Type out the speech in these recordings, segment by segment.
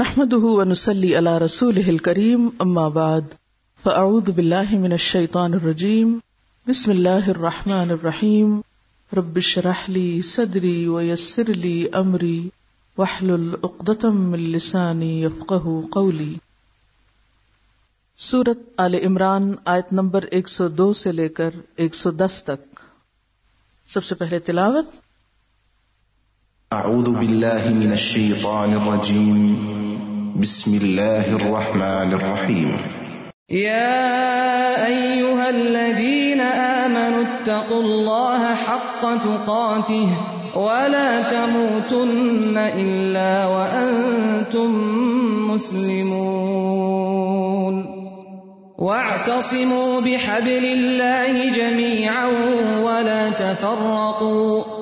نحمده ونسلي على رسوله الكريم، أما بعد، فأعوذ بالله من الشيطان الرجيم. بسم الله الرحمن الرحيم. رب اشرح لي صدري ويسر لي أمري، واحلل عقدة من لساني يفقه قولي. سورت آل عمران، آیت نمبر 102 سے لے کر 110 تک. سب سے پہلے تلاوت أعوذ بالله من الشيطان الرجيم. بسم الله الرحمن الرحيم. يا أيها الذين آمنوا اتقوا الله حق تقاته ولا تموتن إلا وأنتم مسلمون. واعتصموا بحبل الله جميعا ولا تفرقوا.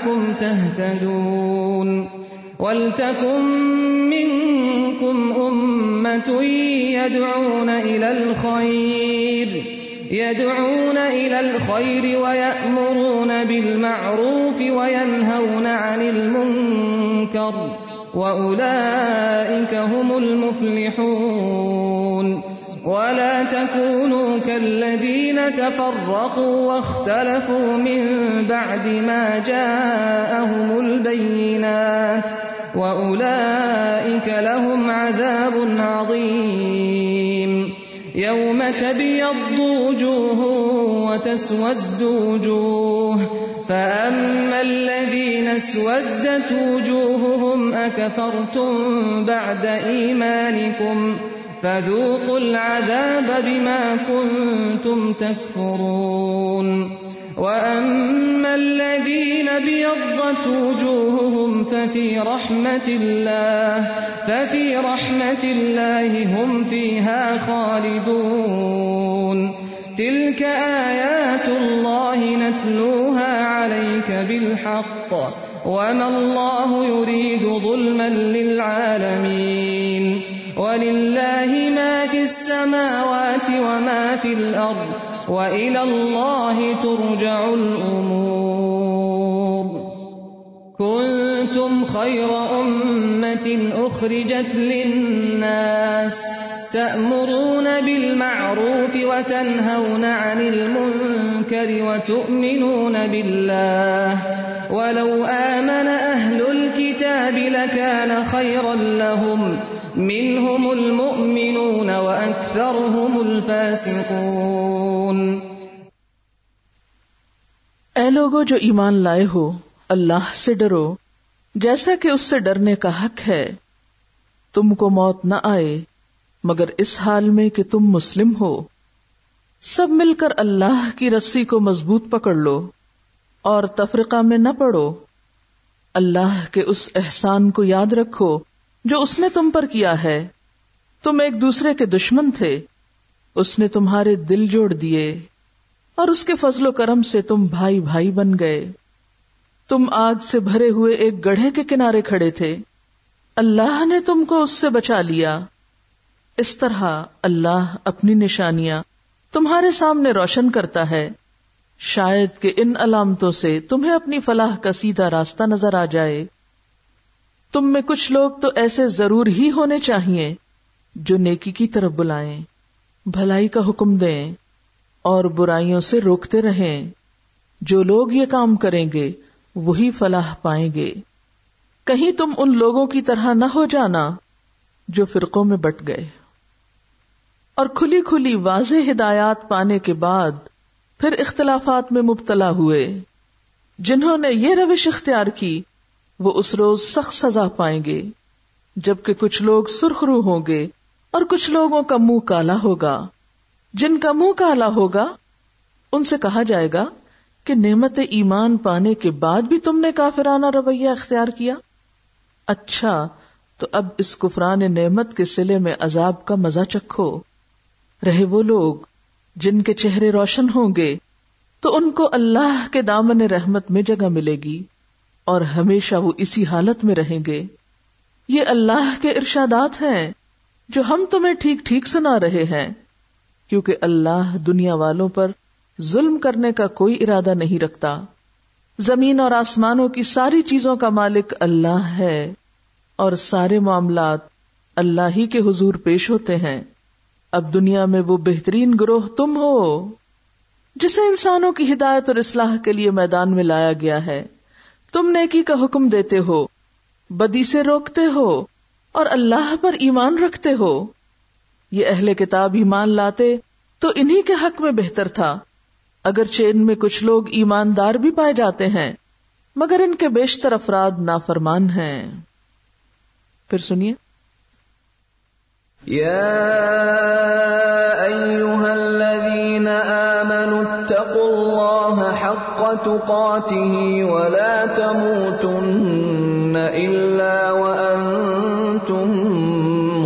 لعلكم تهتدون ولتكن منكم أمة يدعون إلى الخير، يدعون إلى الخير ويأمرون بالمعروف وينهون عن المنكر، وأولئك هم المفلحون. ولا تكونوا كالذين تفرقوا واختلفوا من بعد ما جاءهم البينات وأولئك لهم عذاب عظيم. يوم تبيض وجوه وتسود وجوه. فأما الذين اسودت وجوههم أكفرتم بعد إيمانكم ۖ فذوقوا العذاب بما كنتم تكفرون. وأما الذين بيضت وجوههم ففي رحمة الله، ففي رحمة الله هم فيها خالدون. تلك آيات الله نتلوها عليك بالحق، وما الله يريد ظلما للعالمين. ولله السماوات وما في الأرض وإلى الله ترجع الأمور. كنتم خير أمة أخرجت للناس تأمرون بالمعروف وتنهون عن المنكر وتؤمنون بالله. ولو آمن أهل الكتاب لكان خيرا لهم. منهم المؤمنون وأكثرهم الفاسقون اے لوگو جو ایمان لائے ہو، اللہ سے ڈرو۔ جیسا کہ اس سے ڈرنے کا حق ہے، تم کو موت نہ آئے، مگر اس حال میں کہ تم مسلم ہو۔ سب مل کر اللہ کی رسی کو مضبوط پکڑ لو، اور تفرقہ میں نہ پڑو۔ اللہ کے اس احسان کو یاد رکھو جو اس نے تم پر کیا ہے۔ تم ایک دوسرے کے دشمن تھے۔ اس نے تمہارے دل جوڑ دیے اور اس کے فضل و کرم سے تم بھائی بھائی بن گئے۔ تم آگ سے بھرے ہوئے ایک گڑھے کے کنارے کھڑے تھے۔ اللہ نے تم کو اس سے بچا لیا۔ اس طرح اللہ اپنی نشانیاں تمہارے سامنے روشن کرتا ہے۔ شاید کہ ان علامتوں سے تمہیں اپنی فلاح کا سیدھا راستہ نظر آ جائے۔ تم میں کچھ لوگ تو ایسے ضرور ہی ہونے چاہیے۔ جو نیکی کی طرف بلائیں، بھلائی کا حکم دیں اور برائیوں سے روکتے رہیں۔ جو لوگ یہ کام کریں گے، وہی فلاح پائیں گے۔ کہیں تم ان لوگوں کی طرح نہ ہو جانا جو فرقوں میں بٹ گئے۔ اور کھلی کھلی واضح ہدایات پانے کے بعد پھر اختلافات میں مبتلا ہوئے۔ جنہوں نے یہ روش اختیار کی، وہ اس روز سخت سزا پائیں گے، جبکہ کچھ لوگ سرخرو ہوں گے۔ اور کچھ لوگوں کا منہ کالا ہوگا۔ جن کا منہ کالا ہوگا، ان سے کہا جائے گا کہ نعمت ایمان پانے کے بعد بھی تم نے کافرانہ رویہ اختیار کیا۔ اچھا تو اب اس کفران نعمت کے سلے میں عذاب کا مزہ چکھو۔ رہے وہ لوگ جن کے چہرے روشن ہوں گے، تو ان کو اللہ کے دامن رحمت میں جگہ ملے گی، اور ہمیشہ وہ اسی حالت میں رہیں گے۔ یہ اللہ کے ارشادات ہیں۔ جو ہم تمہیں ٹھیک ٹھیک سنا رہے ہیں، کیونکہ اللہ دنیا والوں پر ظلم کرنے کا کوئی ارادہ نہیں رکھتا۔ زمین اور آسمانوں کی ساری چیزوں کا مالک اللہ ہے، اور سارے معاملات اللہ ہی کے حضور پیش ہوتے ہیں۔ اب دنیا میں وہ بہترین گروہ تم ہو، جسے انسانوں کی ہدایت اور اصلاح کے لیے میدان میں لایا گیا ہے۔ تم نیکی کا حکم دیتے ہو، بدی سے روکتے ہو۔ اور اللہ پر ایمان رکھتے ہو۔ یہ اہل کتاب ایمان لاتے تو انہی کے حق میں بہتر تھا۔ اگر چین میں کچھ لوگ ایماندار بھی پائے جاتے ہیں، مگر ان کے بیشتر افراد نافرمان ہیں۔ پھر سنیے۔ الذين آمنوا اتقوا الله حق تقاته ولا تموتن إلا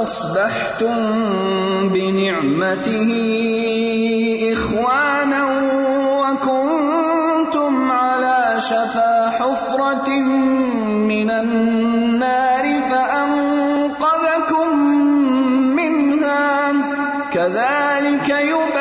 فأصبحتم بِنِعْمَتِهِ إِخْوَانًا وَكُنْتُمْ عَلَى شَفَا حُفْرَةٍ مِّنَ النَّارِ فَأَنْقَذَكُمْ مِنْهَا. كَذَلِكَ يبين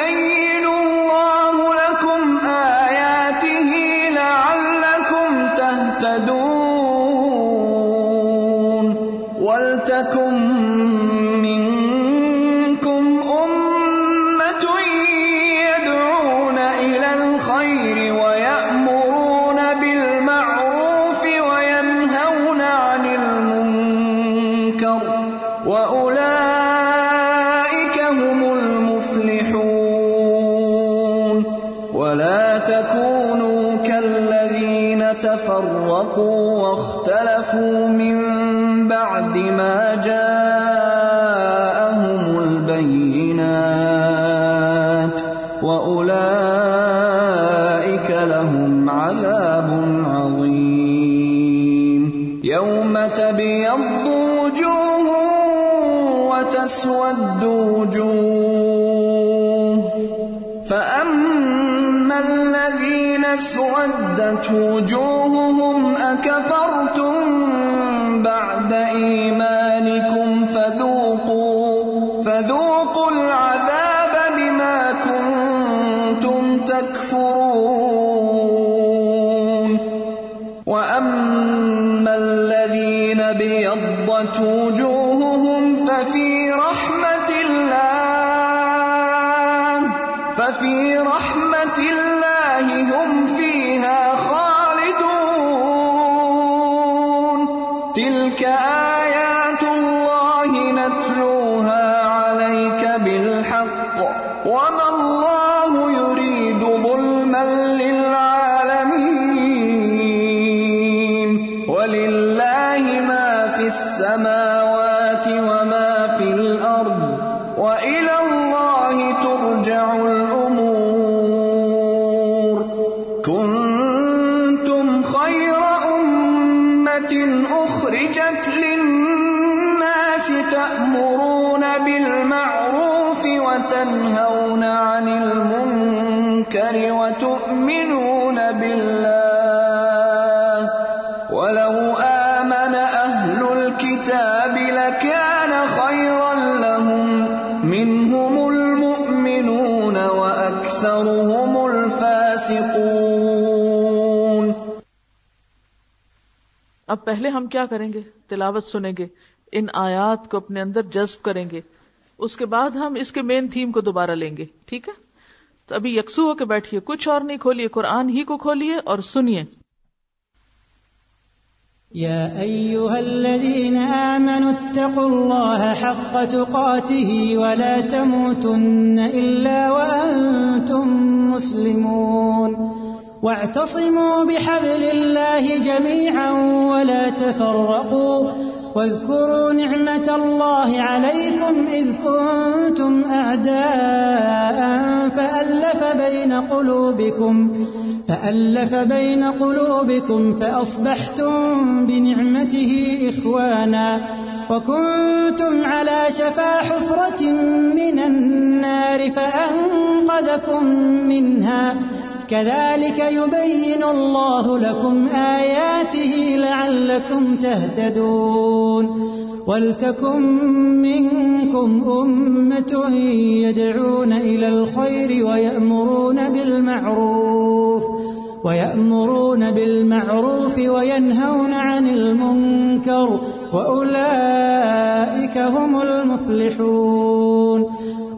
اسودت وجوههم أكفرتم بعد إيمانكم فذوقوا فذوقوا العذاب بما كنتم تكفرون. وأما الذين بيضت وجوههم ففي پہلے ہم کیا کریں گے؟ تلاوت سنیں گے، ان آیات کو اپنے اندر جذب کریں گے، اس کے بعد ہم اس کے مین تھیم کو دوبارہ لیں گے، ٹھیک ہے؟ تو ابھی یکسو ہو کے بیٹھیے، کچھ اور نہیں کھولیے، قرآن ہی کو کھولیے اور سنیے۔ يا أيها الذين آمنوا اتقوا الله حق تقاته ولا تموتن إلا وأنتم مسلمون۔ واعتصموا بحبل الله جميعا ولا تفرقوا واذكروا نعمة الله عليكم إذ كنتم أعداء فألف بين قلوبكم فألف بين قلوبكم فأصبحتم بنعمته إخوانا وكنتم على شفا حفرة من النار فأنقذكم منها كذلك يبين الله لكم آياته لعلكم تهتدون ولتكن منكم أمة يدعون إلى الخير ويأمرون بالمعروف ويأمرون بالمعروف وينهون عن المنكر وأولئك هم المفلحون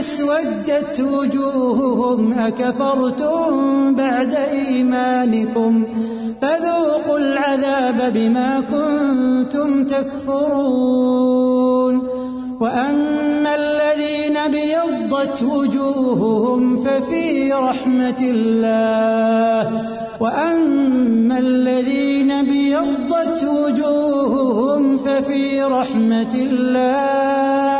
اسودت وجوههم أكفرتم بعد إيمانكم فذوقوا العذاب بما كنتم تكفرون وأما الذين بيضت وجوههم ففي رحمة الله وأما الذين بيضت وجوههم ففي رحمة الله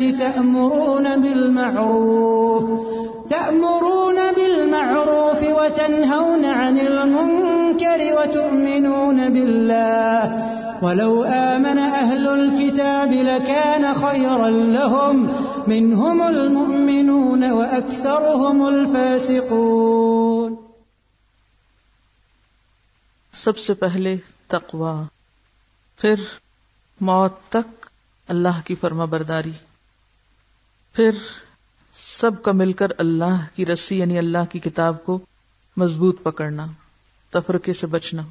للناس تأمرون بالمعروف تأمرون بالمعروف وتنهون عن المنكر وتؤمنون بالله. ولو آمن أهل الكتاب لكان خيرا لهم، منهم المؤمنون وأكثرهم الفاسقون. سب سے پہلے تقوا پھر موت تک اللہ کی فرما برداری۔ پھر سب کا مل کر اللہ کی رسی یعنی اللہ کی کتاب کو مضبوط پکڑنا، تفرقے سے بچنا،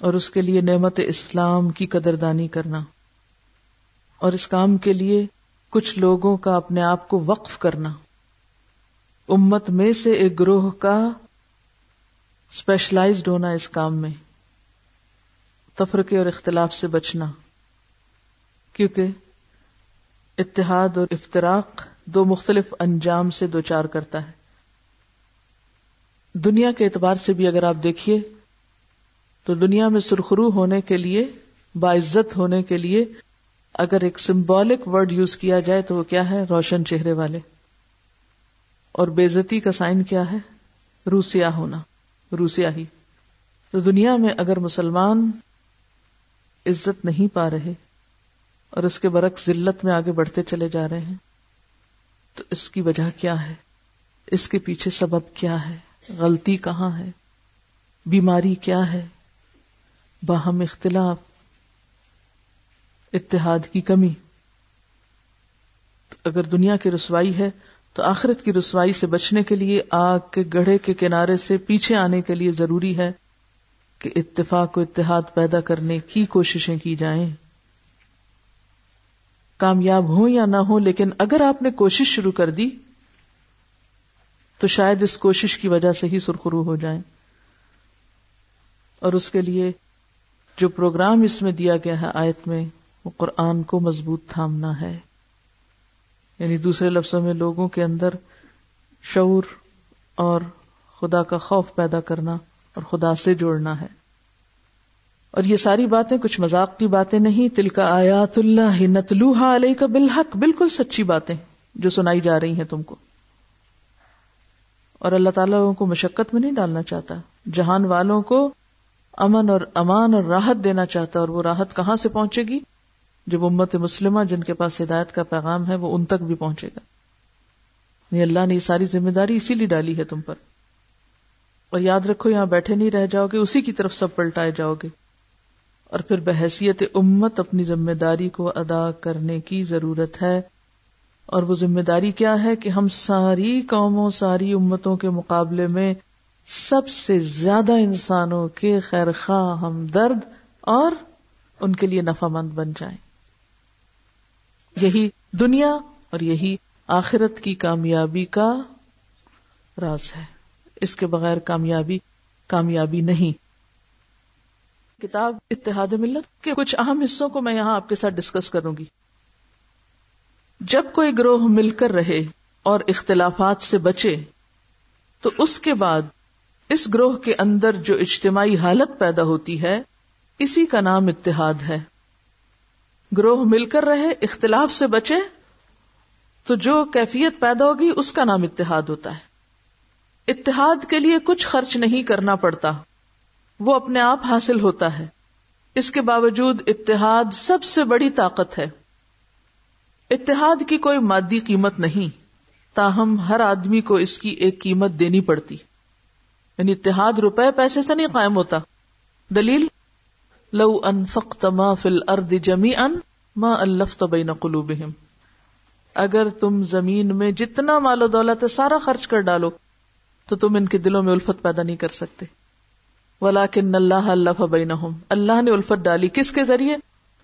اور اس کے لیے نعمت اسلام کی قدردانی کرنا۔ اور اس کام کے لیے کچھ لوگوں کا اپنے آپ کو وقف کرنا۔ امت میں سے ایک گروہ کا اسپیشلائزڈ ہونا اس کام میں۔ تفرقے اور اختلاف سے بچنا۔ کیونکہ اتحاد اور افطراک دو مختلف انجام سے دو چار کرتا ہے۔ دنیا کے اعتبار سے بھی اگر آپ دیکھیے، تو دنیا میں سرخرو ہونے کے لیے، باعزت ہونے کے لیے اگر ایک سمبولک ورڈ یوز کیا جائے تو وہ کیا ہے؟ روشن چہرے والے۔ اور بےزتی کا سائن کیا ہے؟ روسیا ہونا روسیا ہی۔ تو دنیا میں اگر مسلمان عزت نہیں پا رہے اور اس کے برعکس ذلت میں آگے بڑھتے چلے جا رہے ہیں۔ تو اس کی وجہ کیا ہے؟ اس کے پیچھے سبب کیا ہے؟ غلطی کہاں ہے؟ بیماری کیا ہے؟ باہم اختلاف، اتحاد کی کمی۔ اگر دنیا کی رسوائی ہے، تو آخرت کی رسوائی سے بچنے کے لیے آگ کے گڑھے کے کنارے سے پیچھے آنے کے لیے ضروری ہے کہ اتفاق و اتحاد پیدا کرنے کی کوششیں کی جائیں۔ کامیاب ہوں یا نہ ہو لیکن اگر آپ نے کوشش شروع کر دی، تو شاید اس کوشش کی وجہ سے ہی سرخرو ہو جائیں۔ اور اس کے لیے جو پروگرام اس میں دیا گیا ہے آیت میں، وہ قرآن کو مضبوط تھامنا ہے۔ یعنی دوسرے لفظوں میں لوگوں کے اندر شعور اور خدا کا خوف پیدا کرنا اور خدا سے جوڑنا ہے۔ اور یہ ساری باتیں کچھ مذاق کی باتیں نہیں تل کا آیات اللہ نتلوہا علیہ کا بالحق، بالکل سچی باتیں جو سنائی جا رہی ہیں تم کو۔ اور اللہ تعالیٰ کو مشقت میں نہیں ڈالنا چاہتا، جہان والوں کو امن اور امان اور راحت دینا چاہتا، اور وہ راحت کہاں سے پہنچے گی؟ جب امت مسلمہ جن کے پاس ہدایت کا پیغام ہے، وہ ان تک بھی پہنچے گا۔ یعنی اللہ نے یہ ساری ذمہ داری اسی لیے ڈالی ہے تم پر۔ اور یاد رکھو، یہاں بیٹھے نہیں رہ جاؤ گے، اسی کی طرف سب پلٹائے جاؤ گے۔ اور پھر بحیثیت امت اپنی ذمہ داری کو ادا کرنے کی ضرورت ہے۔ اور وہ ذمہ داری کیا ہے کہ ہم ساری قوموں، ساری امتوں کے مقابلے میں سب سے زیادہ انسانوں کے خیر خواہ ہم درد اور ان کے لیے نفع مند بن جائیں۔ یہی دنیا اور یہی آخرت کی کامیابی کا راز ہے۔ اس کے بغیر کامیابی کامیابی نہیں۔ کتاب، اتحاد ملت کے کچھ اہم حصوں کو میں یہاں آپ کے ساتھ ڈسکس کروں گی۔ جب کوئی گروہ مل کر رہے اور اختلافات سے بچے، تو اس کے بعد اس گروہ کے اندر جو اجتماعی حالت پیدا ہوتی ہے، اسی کا نام اتحاد ہے۔ گروہ مل کر رہے، اختلاف سے بچے، تو جو کیفیت پیدا ہوگی، اس کا نام اتحاد ہوتا ہے۔ اتحاد کے لیے کچھ خرچ نہیں کرنا پڑتا۔ وہ اپنے آپ حاصل ہوتا ہے۔ اس کے باوجود اتحاد سب سے بڑی طاقت ہے۔ اتحاد کی کوئی مادی قیمت نہیں، تاہم ہر آدمی کو اس کی ایک قیمت دینی پڑتی۔ یعنی اتحاد روپے پیسے سے نہیں قائم ہوتا۔ دلیل؟ لو ان فخت ما فل ارد جمی ان ما الفت بین قلوبہم۔ اگر تم زمین میں جتنا مال و دولت ہے، سارا خرچ کر ڈالو، تو تم ان کے دلوں میں الفت پیدا نہیں کر سکتے۔ ولاکن اللہ اللہ بینہم اللہ نے الفت ڈالی کس کے ذریعے؟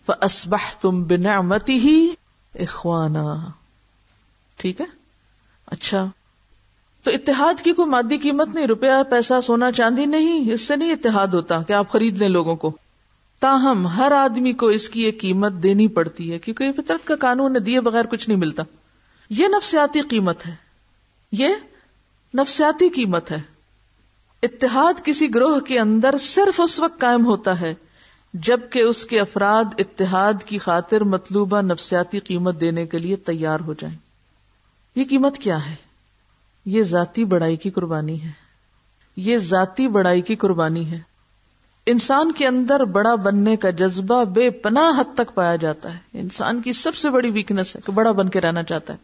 فَأَصْبَحْتُمْ بِنِعْمَتِهِ اخوانا ٹھیک ہے؟ اچھا۔ تو اتحاد کی کوئی مادی قیمت نہیں، روپیہ، پیسہ، سونا، چاندی نہیں، اس سے نہیں اتحاد ہوتا کہ آپ خرید لیں لوگوں کو۔ تاہم، ہر آدمی کو اس کی ایک قیمت دینی پڑتی ہے، کیونکہ فطرت کا قانون ہے، دیے بغیر کچھ نہیں ملتا۔ یہ نفسیاتی قیمت ہے۔ یہ نفسیاتی قیمت ہے۔ اتحاد کسی گروہ کے اندر صرف اس وقت قائم ہوتا ہے جبکہ اس کے افراد اتحاد کی خاطر مطلوبہ نفسیاتی قیمت دینے کے لیے تیار ہو جائیں۔ یہ قیمت کیا ہے؟ یہ ذاتی بڑائی کی قربانی ہے۔ یہ ذاتی بڑائی کی قربانی ہے۔ انسان کے اندر بڑا بننے کا جذبہ بے پناہ حد تک پایا جاتا ہے۔ انسان کی سب سے بڑی ویکنیس ہے کہ بڑا بن کے رہنا چاہتا ہے۔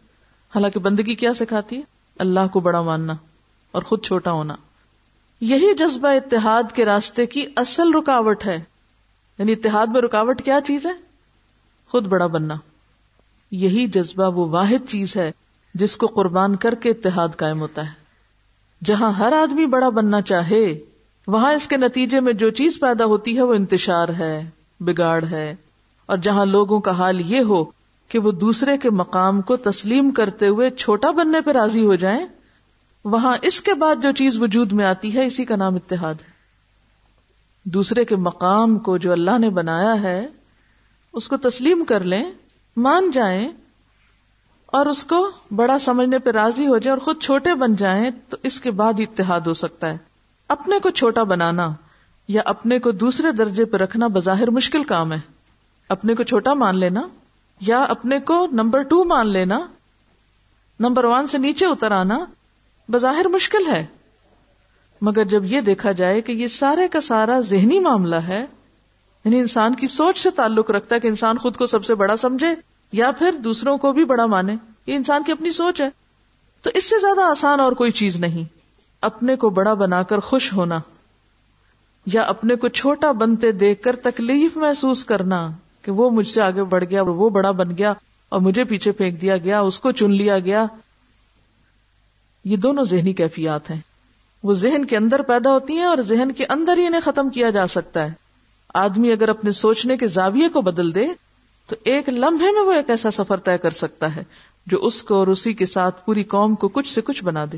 حالانکہ بندگی کیا سکھاتی ہے؟ اللہ کو بڑا ماننا اور خود چھوٹا ہونا۔ یہی جذبہ اتحاد کے راستے کی اصل رکاوٹ ہے۔ یعنی اتحاد میں رکاوٹ کیا چیز ہے؟ خود بڑا بننا۔ یہی جذبہ وہ واحد چیز ہے جس کو قربان کر کے اتحاد قائم ہوتا ہے۔ جہاں ہر آدمی بڑا بننا چاہے، وہاں اس کے نتیجے میں جو چیز پیدا ہوتی ہے وہ انتشار ہے، بگاڑ ہے۔ اور جہاں لوگوں کا حال یہ ہو کہ وہ دوسرے کے مقام کو تسلیم کرتے ہوئے چھوٹا بننے پہ راضی ہو جائیں وہاں اس کے بعد جو چیز وجود میں آتی ہے، اسی کا نام اتحاد ہے۔ دوسرے کے مقام کو جو اللہ نے بنایا ہے، اس کو تسلیم کر لیں، مان جائیں اور اس کو بڑا سمجھنے پہ راضی ہو جائے اور خود چھوٹے بن جائیں، تو اس کے بعد اتحاد ہو سکتا ہے۔ اپنے کو چھوٹا بنانا یا اپنے کو دوسرے درجے پہ رکھنا بظاہر مشکل کام ہے۔ اپنے کو چھوٹا مان لینا یا اپنے کو نمبر ٹو مان لینا، نمبر ون سے نیچے اتر آنا بظاہر مشکل ہے۔ مگر جب یہ دیکھا جائے کہ یہ سارے کا سارا ذہنی معاملہ ہے یعنی انسان کی سوچ سے تعلق رکھتا ہے کہ انسان خود کو سب سے بڑا سمجھے یا پھر دوسروں کو بھی بڑا مانے، یہ انسان کی اپنی سوچ ہے۔ تو اس سے زیادہ آسان اور کوئی چیز نہیں۔ اپنے کو بڑا بنا کر خوش ہونا یا اپنے کو چھوٹا بنتے دیکھ کر تکلیف محسوس کرنا کہ وہ مجھ سے آگے بڑھ گیا اور وہ بڑا بن گیا اور مجھے پیچھے پھینک دیا گیا، اس کو چن لیا گیا۔ یہ دونوں ذہنی کیفیات ہیں۔ وہ ذہن کے اندر پیدا ہوتی ہیں اور ذہن کے اندر ہی انہیں ختم کیا جا سکتا ہے۔ آدمی اگر اپنے سوچنے کے زاویے کو بدل دے، تو ایک لمحے میں وہ ایک ایسا سفر طے کر سکتا ہے جو اس کو اور اسی کے ساتھ پوری قوم کو کچھ سے کچھ بنا دے۔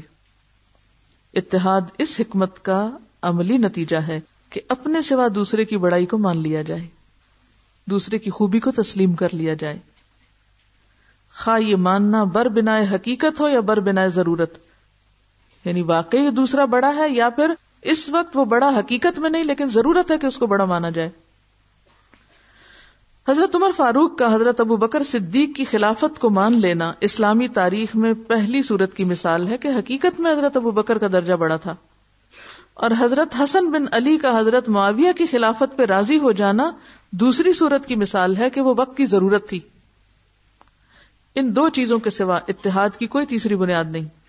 اتحاد اس حکمت کا عملی نتیجہ ہے کہ اپنے سوا دوسرے کی بڑائی کو مان لیا جائے۔ دوسرے کی خوبی کو تسلیم کر لیا جائے۔ خواہ یہ ماننا بر بنا حقیقت ہو یا بر بنا ضرورت یعنی واقعی یہ دوسرا بڑا ہے یا پھر اس وقت وہ بڑا حقیقت میں نہیں لیکن ضرورت ہے کہ اس کو بڑا مانا جائے۔ حضرت عمر فاروق کا حضرت ابو بکر صدیق کی خلافت کو مان لینا اسلامی تاریخ میں پہلی صورت کی مثال ہے کہ حقیقت میں حضرت ابو بکر کا درجہ بڑا تھا۔ اور حضرت حسن بن علی کا حضرت معاویہ کی خلافت پہ راضی ہو جانا دوسری صورت کی مثال ہے کہ وہ وقت کی ضرورت تھی۔ ان دو چیزوں کے سوا اتحاد کی کوئی تیسری بنیاد نہیں۔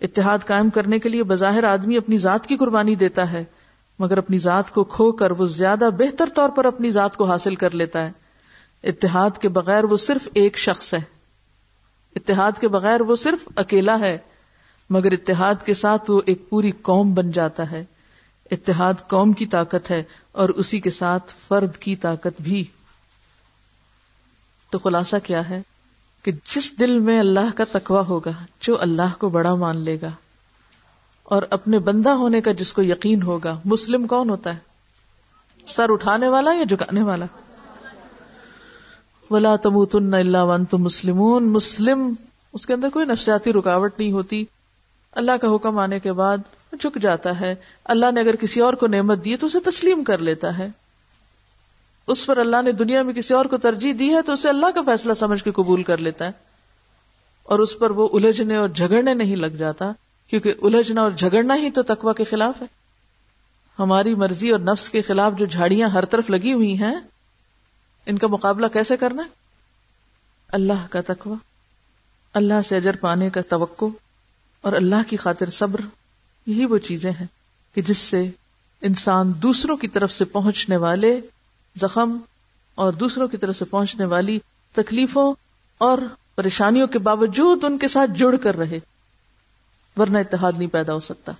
اتحاد قائم کرنے کے لیے بظاہر آدمی اپنی ذات کی قربانی دیتا ہے، مگر اپنی ذات کو کھو کر وہ زیادہ بہتر طور پر اپنی ذات کو حاصل کر لیتا ہے۔ اتحاد کے بغیر وہ صرف ایک شخص ہے۔ اتحاد کے بغیر وہ صرف اکیلا ہے، مگر اتحاد کے ساتھ وہ ایک پوری قوم بن جاتا ہے۔ اتحاد قوم کی طاقت ہے اور اسی کے ساتھ فرد کی طاقت بھی۔ تو خلاصہ کیا ہے؟ کہ جس دل میں اللہ کا تقوی ہوگا، جو اللہ کو بڑا مان لے گا، اور اپنے بندہ ہونے کا جس کو یقین ہوگا، مسلم کون ہوتا ہے؟ سر اٹھانے والا یا جھکانے والا؟ ولا تموتن اللہ ون تم مسلم مسلم اس کے اندر کوئی نفسیاتی رکاوٹ نہیں ہوتی۔ اللہ کا حکم آنے کے بعد جھک جاتا ہے۔ اللہ نے اگر کسی اور کو نعمت دی تو اسے تسلیم کر لیتا ہے۔ اس پر اللہ نے دنیا میں کسی اور کو ترجیح دی ہے تو اسے اللہ کا فیصلہ سمجھ کے قبول کر لیتا ہے۔ اور اس پر وہ الجھنے اور جھگڑنے نہیں لگ جاتا، کیونکہ الجھنا اور جھگڑنا ہی تو تقوی کے خلاف ہے۔ ہماری مرضی اور نفس کے خلاف جو جھاڑیاں ہر طرف لگی ہوئی ہیں، ان کا مقابلہ کیسے کرنا ہے؟ اللہ کا تقوی، اللہ سے اجر پانے کا توقع اور اللہ کی خاطر صبر، یہی وہ چیزیں ہیں کہ جس سے انسان دوسروں کی طرف سے پہنچنے والے زخم اور دوسروں کی طرف سے پہنچنے والی تکلیفوں اور پریشانیوں کے باوجود ان کے ساتھ جڑ کر رہے، ورنہ اتحاد نہیں پیدا ہو سکتا۔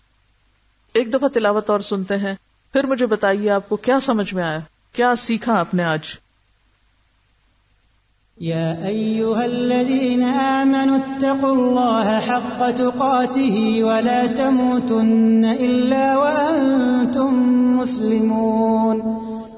ایک دفعہ تلاوت اور سنتے ہیں، پھر مجھے بتائیے آپ کو کیا سمجھ میں آیا؟ کیا سیکھا آپ نے آج؟ يا أيها الذين آمنوا اتقوا الله حق تقاته ولا تموتن إلا وأنتم مسلمون۔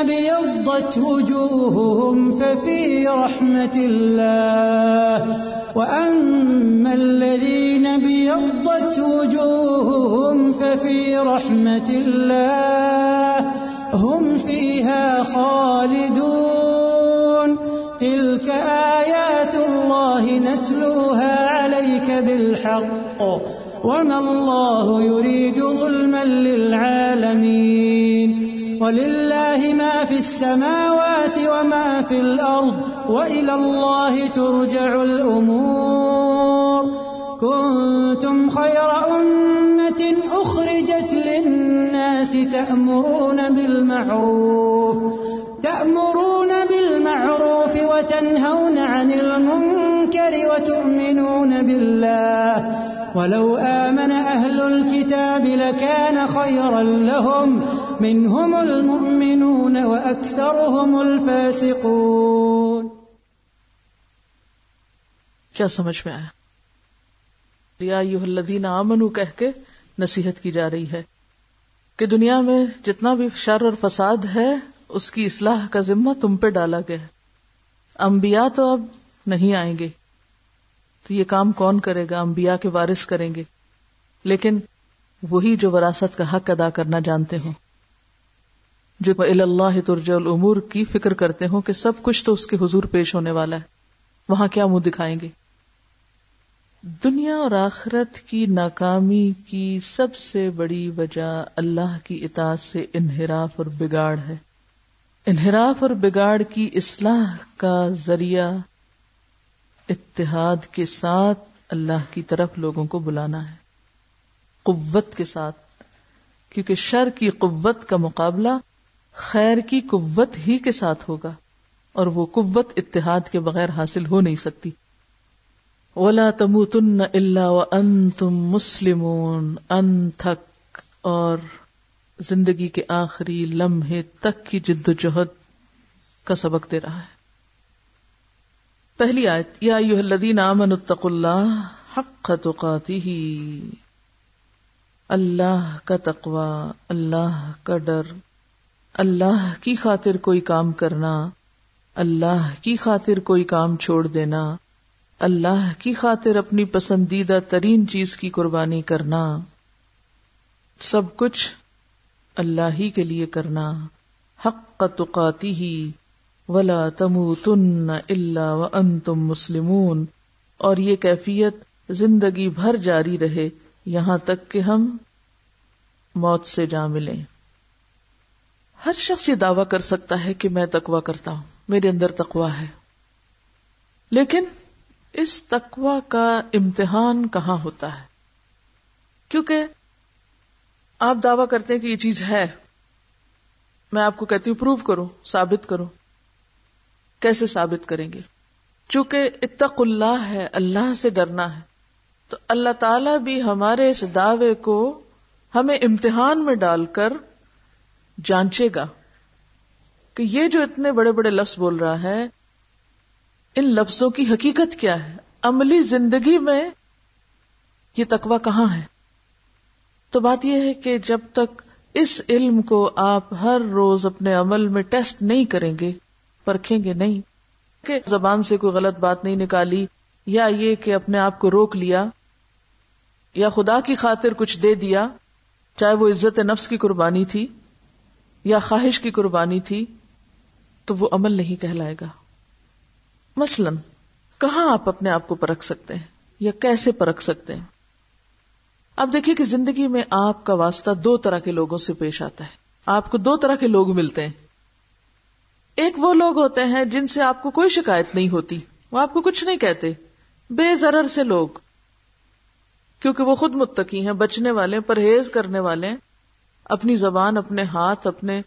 الذين بيضت وجوههم ففي رحمة الله. وأما الذين بيضت وجوههم ففي رحمة الله، هم فيها خالدون. تلك آيات الله نتلوها عليك بالحق. وما الله يريد ظلما للعالمين. ولله ما في السماوات وما في الأرض وإلى الله ترجع الأمور كنتم خير أمة أخرجت للناس تأمرون بالمعروف. تأمرون بالمعروف وتنهون عن المنكر وتؤمنون بالله ولو آمن أهل الكتاب لكان خيرا لهم منهم المؤمنون وأكثرهم الفاسقون. کیا سمجھ میں آیا؟ یا الذین آمنو کہہ کے نصیحت کی جا رہی ہے کہ دنیا میں جتنا بھی شر اور فساد ہے، اس کی اصلاح کا ذمہ تم پہ ڈالا گیا ہے۔ انبیاء تو اب نہیں آئیں گے۔ تو یہ کام کون کرے گا؟ انبیاء کے وارث کریں گے۔ لیکن وہی جو وراثت کا حق ادا کرنا جانتے ہوں۔ جو اللہ ترج العمور کی فکر کرتے ہوں کہ سب کچھ تو اس کے حضور پیش ہونے والا ہے۔ وہاں کیا منہ دکھائیں گے؟ دنیا اور آخرت کی ناکامی کی سب سے بڑی وجہ اللہ کی اطاعت سے انحراف اور بگاڑ ہے۔ انحراف اور بگاڑ کی اصلاح کا ذریعہ اتحاد کے ساتھ اللہ کی طرف لوگوں کو بلانا ہے۔ قوت کے ساتھ، کیونکہ شر کی قوت کا مقابلہ خیر کی قوت ہی کے ساتھ ہوگا اور وہ قوت اتحاد کے بغیر حاصل ہو نہیں سکتی۔ اولا تم تن اللہ ان تم مسلم ان تھک اور زندگی کے آخری لمحے تک کی جد و جہد کا سبق دے رہا ہے۔ پہلی آیت، یا الذین آمنوا اتقوا اللہ حق تقاته۔ اللہ کا تقوی، اللہ کا ڈر۔ اللہ کی خاطر کوئی کام کرنا، اللہ کی خاطر کوئی کام چھوڑ دینا، اللہ کی خاطر اپنی پسندیدہ ترین چیز کی قربانی کرنا، سب کچھ اللہ ہی کے لیے کرنا۔ حق تقاتی ہی ولا تموتن الا وانتم مسلمون۔ اور یہ کیفیت زندگی بھر جاری رہے یہاں تک کہ ہم موت سے جا ملیں۔ ہر شخص یہ دعویٰ کر سکتا ہے کہ میں تقوا کرتا ہوں۔ میرے اندر تقوا ہے۔ لیکن اس تقوا کا امتحان کہاں ہوتا ہے؟ کیونکہ آپ دعویٰ کرتے ہیں کہ یہ چیز ہے۔ میں آپ کو کہتی ہوں پروو کرو، ثابت کرو۔ کیسے ثابت کریں گے؟ چونکہ اتق اللہ ہے، اللہ سے ڈرنا ہے۔ تو اللہ تعالی بھی ہمارے اس دعوے کو ہمیں امتحان میں ڈال کر جانچے گا کہ یہ جو اتنے بڑے بڑے لفظ بول رہا ہے، ان لفظوں کی حقیقت کیا ہے؟ عملی زندگی میں یہ تقوی کہاں ہے؟ تو بات یہ ہے کہ جب تک اس علم کو آپ ہر روز اپنے عمل میں ٹیسٹ نہیں کریں گے، پرکھیں گے نہیں، کہ زبان سے کوئی غلط بات نہیں نکالی، یا یہ کہ اپنے آپ کو روک لیا، یا خدا کی خاطر کچھ دے دیا، چاہے وہ عزت نفس کی قربانی تھی۔ یا خواہش کی قربانی تھی تو وہ عمل نہیں کہلائے گا۔ مثلا، کہاں آپ اپنے آپ کو پرکھ سکتے ہیں یا کیسے پرکھ سکتے ہیں؟ اب دیکھیے کہ زندگی میں آپ کا واسطہ دو طرح کے لوگوں سے پیش آتا ہے۔ آپ کو دو طرح کے لوگ ملتے ہیں۔ ایک وہ لوگ ہوتے ہیں جن سے آپ کو کوئی شکایت نہیں ہوتی، وہ آپ کو کچھ نہیں کہتے۔ بے ضرر سے لوگ، کیونکہ وہ خود متقی ہیں، بچنے والے پرہیز کرنے والے اپنی زبان، اپنے ہاتھ، اپنے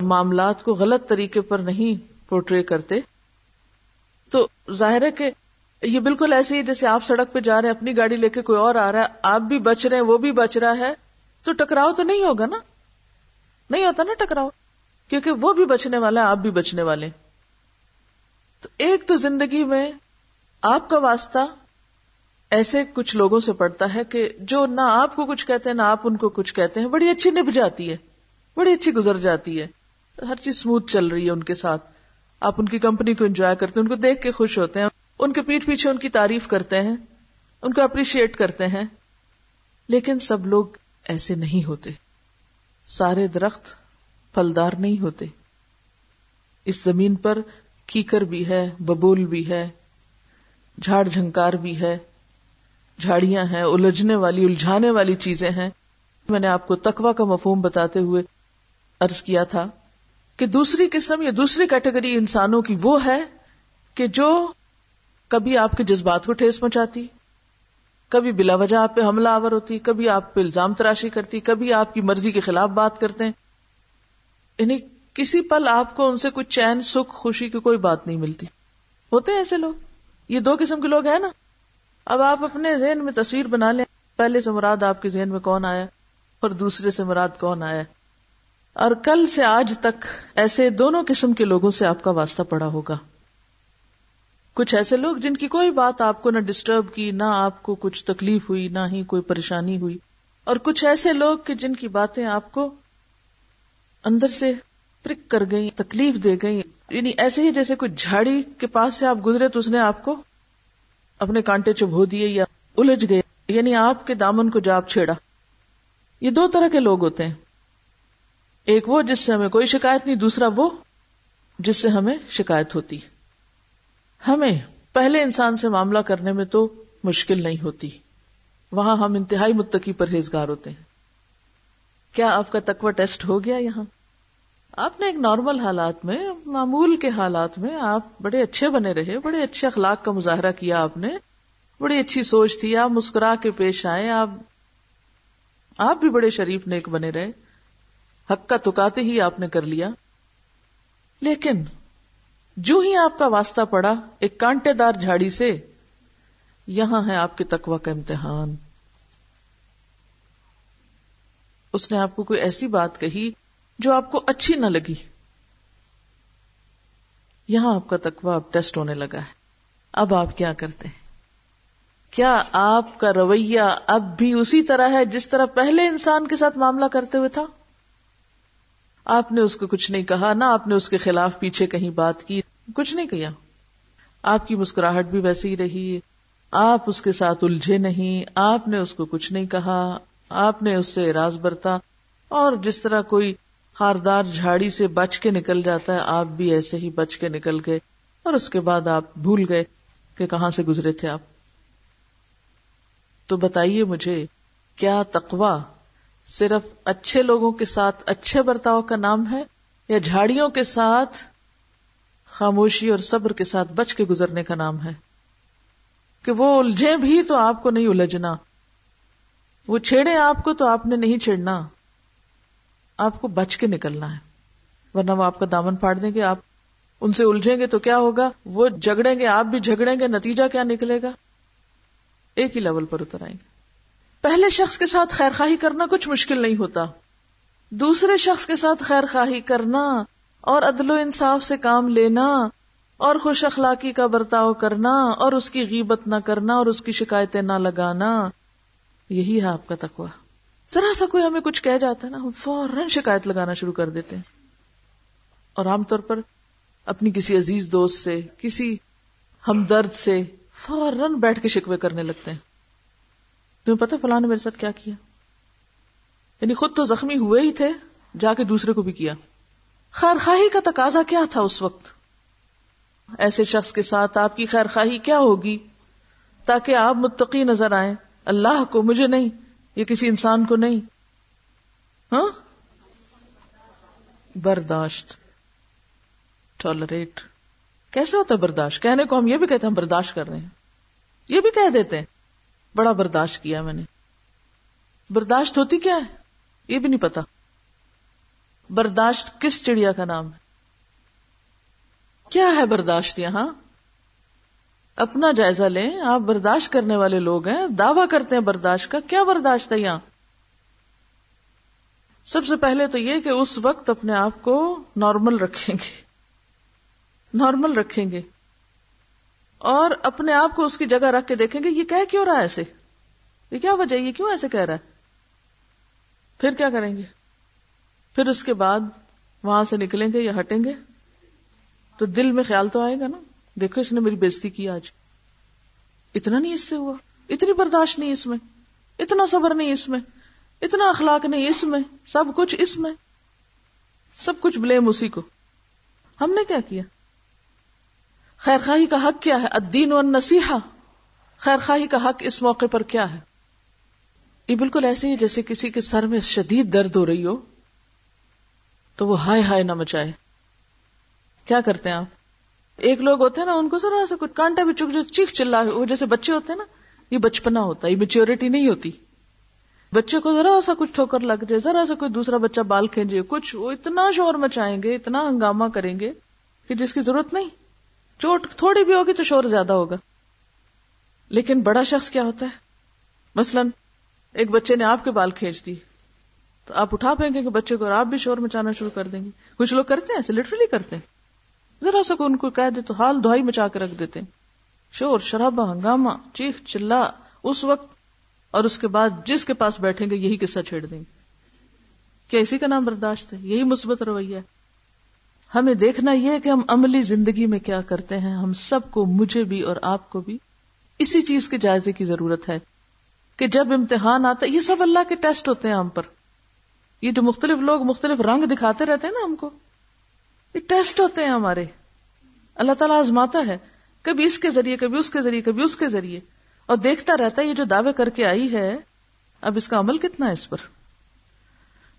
معاملات کو غلط طریقے پر نہیں پورٹری کرتے۔ تو ظاہر ہے کہ یہ بالکل ایسے ہی جیسے آپ سڑک پہ جا رہے ہیں، اپنی گاڑی لے کے کوئی اور آ رہا ہے، آپ بھی بچ رہے ہیں، وہ بھی بچ رہا ہے، تو ٹکراؤ تو نہیں ہوگا نا؟ نہیں ہوتا نا ٹکراؤ؟ کیونکہ وہ بھی بچنے والا ہے، آپ بھی بچنے والے۔ تو ایک تو زندگی میں آپ کا واسطہ ایسے کچھ لوگوں سے پڑتا ہے کہ جو نہ آپ کو کچھ کہتے ہیں، نہ آپ ان کو کچھ کہتے ہیں۔ بڑی اچھی نب جاتی ہے۔ بڑی اچھی گزر جاتی ہے۔ ہر چیز اسموتھ چل رہی ہے ان کے ساتھ۔ آپ ان کی کمپنی کو انجوائے کرتے ہیں، ان کو دیکھ کے خوش ہوتے ہیں۔ ان کے پیٹ پیچھے ان کی تعریف کرتے ہیں۔ ان کو اپریشیٹ کرتے ہیں۔ لیکن سب لوگ ایسے نہیں ہوتے۔ سارے درخت پھلدار نہیں ہوتے۔ اس زمین پر کیکر بھی ہے، ببول بھی ہے۔ جھاڑ جھنکار بھی ہے۔ جھاڑیاں ہیں، الجھنے والی، الجھانے والی چیزیں ہیں۔ میں نے آپ کو تقوا کا مفہوم بتاتے ہوئے ارض کیا تھا کہ دوسری قسم یا دوسری کیٹیگری انسانوں کی وہ ہے کہ جو کبھی آپ کے جذبات کو ٹھیس پہنچاتی، کبھی بلا وجہ آپ پہ حملہ آور ہوتی، کبھی آپ پہ الزام تراشی کرتی، کبھی آپ کی مرضی کے خلاف بات کرتے ہیں۔ یعنی کسی پل آپ کو ان سے کچھ چین، سکھ، خوشی کی کوئی بات نہیں ملتی۔ ہوتے ہیں ایسے لوگ؟ یہ دو قسم کے لوگ ہیں نا۔ اب آپ اپنے ذہن میں تصویر بنا لیں۔ پہلے سے مراد آپ کے ذہن میں کون آیا، اور دوسرے سے مراد کون آیا۔ اور کل سے آج تک ایسے دونوں قسم کے لوگوں سے آپ کا واسطہ پڑا ہوگا۔ کچھ ایسے لوگ جن کی کوئی بات آپ کو نہ ڈسٹرب کی، نہ آپ کو کچھ تکلیف ہوئی، نہ ہی کوئی پریشانی ہوئی۔ اور کچھ ایسے لوگ کہ جن کی باتیں آپ کو اندر سے پرک کر گئی تکلیف دے گئی یعنی ایسے ہی جیسے کوئی جھاڑی کے پاس سے آپ گزرے تو اس نے آپ کو اپنے کانٹے چبھو دیے یا الجھ گئے یعنی آپ کے دامن کو جاب چھیڑا۔ یہ دو طرح کے لوگ ہوتے ہیں۔ ایک وہ جس سے ہمیں کوئی شکایت نہیں، دوسرا وہ جس سے ہمیں شکایت ہوتی۔ ہمیں پہلے انسان سے معاملہ کرنے میں تو مشکل نہیں ہوتی۔ وہاں ہم انتہائی متقی پرہیزگار ہوتے ہیں۔ کیا آپ کا تقوی ٹیسٹ ہو گیا یہاں؟ آپ نے ایک نارمل حالات میں، معمول کے حالات میں آپ بڑے اچھے بنے رہے، بڑے اچھے اخلاق کا مظاہرہ کیا آپ نے، بڑی اچھی سوچ تھی، آپ مسکرا کے پیش آئے، آپ آپ بھی بڑے شریف نیک بنے رہے۔ حق کا تکاتے ہی آپ نے کر لیا۔ لیکن، جو ہی آپ کا واسطہ پڑا، ایک کانٹے دار جھاڑی سے، یہاں ہے آپ کے تقوی کا امتحان۔ اس نے آپ کو کوئی ایسی بات کہی جو آپ کو اچھی نہ لگی۔ یہاں آپ کا تقوی اب ٹیسٹ ہونے لگا ہے۔ اب آپ کیا کرتے ہیں؟ کیا آپ کا رویہ اب بھی اسی طرح ہے جس طرح پہلے انسان کے ساتھ معاملہ کرتے ہوئے تھا؟ آپ نے اس کو کچھ نہیں کہا، نہ آپ نے اس کے خلاف پیچھے کہیں بات کی، کچھ نہیں کیا۔ آپ کی مسکراہٹ بھی ویسی ہی رہی۔ آپ اس کے ساتھ الجھے نہیں، آپ نے اس کو کچھ نہیں کہا، آپ نے اس سے راز برتا۔ اور جس طرح کوئی خاردار جھاڑی سے بچ کے نکل جاتا ہے۔ آپ بھی ایسے ہی بچ کے نکل گئے اور اس کے بعد آپ بھول گئے کہ کہاں سے گزرے تھے آپ۔ تو بتائیے مجھے، کیا تقوا صرف اچھے لوگوں کے ساتھ اچھے برتاؤ کا نام ہے یا جھاڑیوں کے ساتھ خاموشی اور صبر کے ساتھ بچ کے گزرنے کا نام ہے؟ کہ وہ الجھے بھی تو آپ کو نہیں الجھنا۔ وہ چھیڑے آپ کو تو آپ نے نہیں چھیڑنا۔ آپ کو بچ کے نکلنا ہے۔ ورنہ وہ آپ کا دامن پھاڑ دیں گے، آپ ان سے الجھیں گے تو کیا ہوگا؟ وہ جھگڑیں گے، آپ بھی جھگڑیں گے، نتیجہ کیا نکلے گا؟ ایک ہی لیول پر اتر آئیں گے۔ پہلے شخص کے ساتھ خیر خواہی کرنا کچھ مشکل نہیں ہوتا۔ دوسرے شخص کے ساتھ خیر خواہی کرنا اور عدل و انصاف سے کام لینا اور خوش اخلاقی کا برتاؤ کرنا اور اس کی غیبت نہ کرنا اور اس کی شکایتیں نہ لگانا، یہی ہے آپ کا تقوی۔ ذرا سا کوئی ہمیں کچھ کہہ جاتا ہے نا، ہم فوراً شکایت لگانا شروع کر دیتے ہیں۔ اور عام طور پر اپنی کسی عزیز دوست سے، کسی ہمدرد سے فوراً بیٹھ کے شکوے کرنے لگتے ہیں۔ تمہیں پتا فلاں نے میرے ساتھ کیا کیا؟ یعنی خود تو زخمی ہوئے ہی تھے، جا کے دوسرے کو بھی کیا۔ خیر خواہی کا تقاضا کیا تھا اس وقت؟ ایسے شخص کے ساتھ آپ کی خیر خواہی کیا ہوگی؟ تاکہ آپ متقی نظر آئیں۔ اللہ کو، مجھے نہیں۔ یا کسی انسان کو نہیں۔ ہاں؟ برداشت۔ ٹالریٹ کیسے ہوتا ہے برداشت؟ کہنے کو ہم یہ بھی کہتے ہیں ہم برداشت کر رہے ہیں۔ یہ بھی کہہ دیتے ہیں۔ بڑا برداشت کیا میں نے۔ برداشت ہوتی کیا ہے؟ یہ بھی نہیں پتا۔ برداشت کس چڑیا کا نام ہے؟ کیا ہے برداشت یہاں؟ اپنا جائزہ لیں، آپ برداشت کرنے والے لوگ ہیں، دعوی کرتے ہیں برداشت کا، کیا برداشت ہے یہاں؟ سب سے پہلے تو یہ کہ اس وقت اپنے آپ کو نارمل رکھیں گے۔ نارمل رکھیں گے۔ اور اپنے آپ کو اس کی جگہ رکھ کے دیکھیں گے، یہ کہہ کیوں رہا ہے ایسے؟ یہ کیا وجہ یہ کیوں ایسے کہہ رہا ہے؟ پھر کیا کریں گے؟ پھر اس کے بعد وہاں سے نکلیں گے یا ہٹیں گے؟ تو دل میں خیال تو آئے گا نا۔ دیکھو اس نے میری بےزتی کی آج۔ اتنا نہیں اس سے ہوا۔ اتنی برداشت نہیں اس میں۔ اتنا صبر نہیں اس میں۔ اتنا اخلاق نہیں اس میں۔ سب کچھ اس میں۔ سب کچھ بلیم اسی کو۔ ہم نے کیا کیا؟ خیر خواہی کا حق کیا ہے؟ الدین و نصیحا خیر خواہی کا حق اس موقع پر کیا ہے؟ یہ بالکل ایسے ہی جیسے کسی کے سر میں شدید درد ہو رہی ہو تو وہ ہائے ہائے نہ مچائے۔ کیا کرتے ہیں آپ؟ ایک لوگ ہوتے ہیں نا، ان کو ذرا سا کچھ کانٹا بھی چک جو چیخ چلا وہ جیسے بچے ہوتے ہیں نا، یہ بچپنا ہوتا ہے، یہ میچیورٹی نہیں ہوتی۔ بچے کو ذرا سا کچھ ٹھوکر لگ جائے، ذرا سا کوئی دوسرا بچہ بال کھینچے، کچھ وہ اتنا شور مچائیں گے، اتنا ہنگامہ کریں گے کہ جس کی ضرورت نہیں۔ چوٹ تھوڑی بھی ہوگی تو شور زیادہ ہوگا۔ لیکن بڑا شخص کیا ہوتا ہے؟ مثلا ایک بچے نے آپ کے بال کھینچ دی، تو آپ اٹھا پھینکیں گے بچے کو اور آپ بھی شور مچانا شروع کر دیں گے۔ کچھ لوگ کرتے ہیں، ایسے لٹرلی کرتے ہیں۔ ذرا سا ان کو کہہ دے تو حال دہائی مچا کے رکھ دیتے۔ شور، شرابہ، ہنگامہ، چیخ، چلا، اس وقت۔ اور اس کے بعد جس کے پاس بیٹھیں گے یہی قصہ چھیڑ دیں۔ گے کیا اسی کا نام برداشت ہے؟ یہی مثبت رویہ۔ ہے ہمیں دیکھنا یہ ہے کہ ہم عملی زندگی میں کیا کرتے ہیں۔ ہم سب کو، مجھے بھی اور آپ کو بھی۔ اسی چیز کے جائزے کی ضرورت ہے کہ جب امتحان آتا ہے، یہ سب اللہ کے ٹیسٹ ہوتے ہیں ہم پر۔ یہ جو مختلف لوگ مختلف رنگ دکھاتے رہتے ہیں نا ہم کو۔ یہ ٹیسٹ ہوتے ہیں ہمارے۔ اللہ تعالیٰ آزماتا ہے، کبھی اس کے ذریعے، کبھی اس کے ذریعے، کبھی اس کے ذریعے۔ اور دیکھتا رہتا ہے، یہ جو دعوے کر کے آئی ہے، اب اس کا عمل کتنا ہے اس پر۔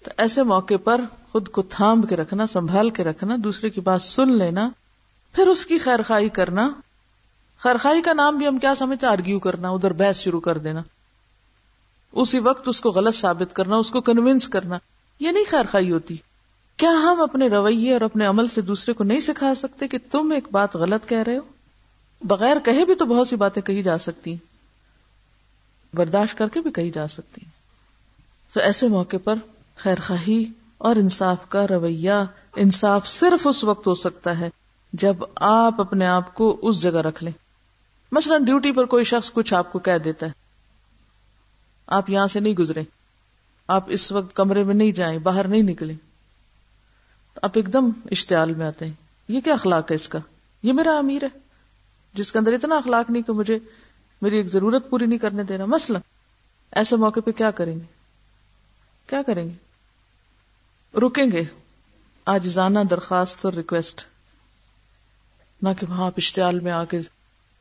تو ایسے موقع پر خود کو تھام کے رکھنا، سنبھال کے رکھنا، دوسرے کی بات سن لینا، پھر اس کی خیر خائی کرنا۔ خیر خائی کا نام بھی ہم کیا سمجھتے آرگیو کرنا، ادھر بحث شروع کر دینا۔ اسی وقت اس کو غلط ثابت کرنا، اس کو کنوینس کرنا۔ یہ نہیں خیر خائی ہوتی۔ کیا ہم اپنے رویے اور اپنے عمل سے دوسرے کو نہیں سکھا سکتے کہ تم ایک بات غلط کہہ رہے ہو؟ بغیر کہے بھی تو بہت سی باتیں کہی جا سکتی برداشت کر کے بھی کہی جا سکتی تو ایسے موقع پر خیر خواہی اور انصاف کا رویہ، انصاف صرف اس وقت ہو سکتا ہے جب آپ اپنے آپ کو اس جگہ رکھ لیں۔ مثلا ڈیوٹی پر کوئی شخص کچھ آپ کو کہہ دیتا ہے۔ آپ یہاں سے نہیں گزرے آپ اس وقت کمرے میں نہیں جائیں، باہر نہیں نکلے آپ ایک دم اشتعال میں آتے ہیں۔ یہ کیا اخلاق ہے اس کا؟ یہ میرا امیر ہے۔ جس کے اندر اتنا اخلاق نہیں کہ مجھے میری ایک ضرورت پوری نہیں کرنے دینا۔ مثلا ایسے موقع پہ کیا کریں گے؟ کیا کریں گے؟ رکیں گے۔ آج زانا درخواست اور ریکویسٹ نہ کہ وہاں اشتعال میں آ کے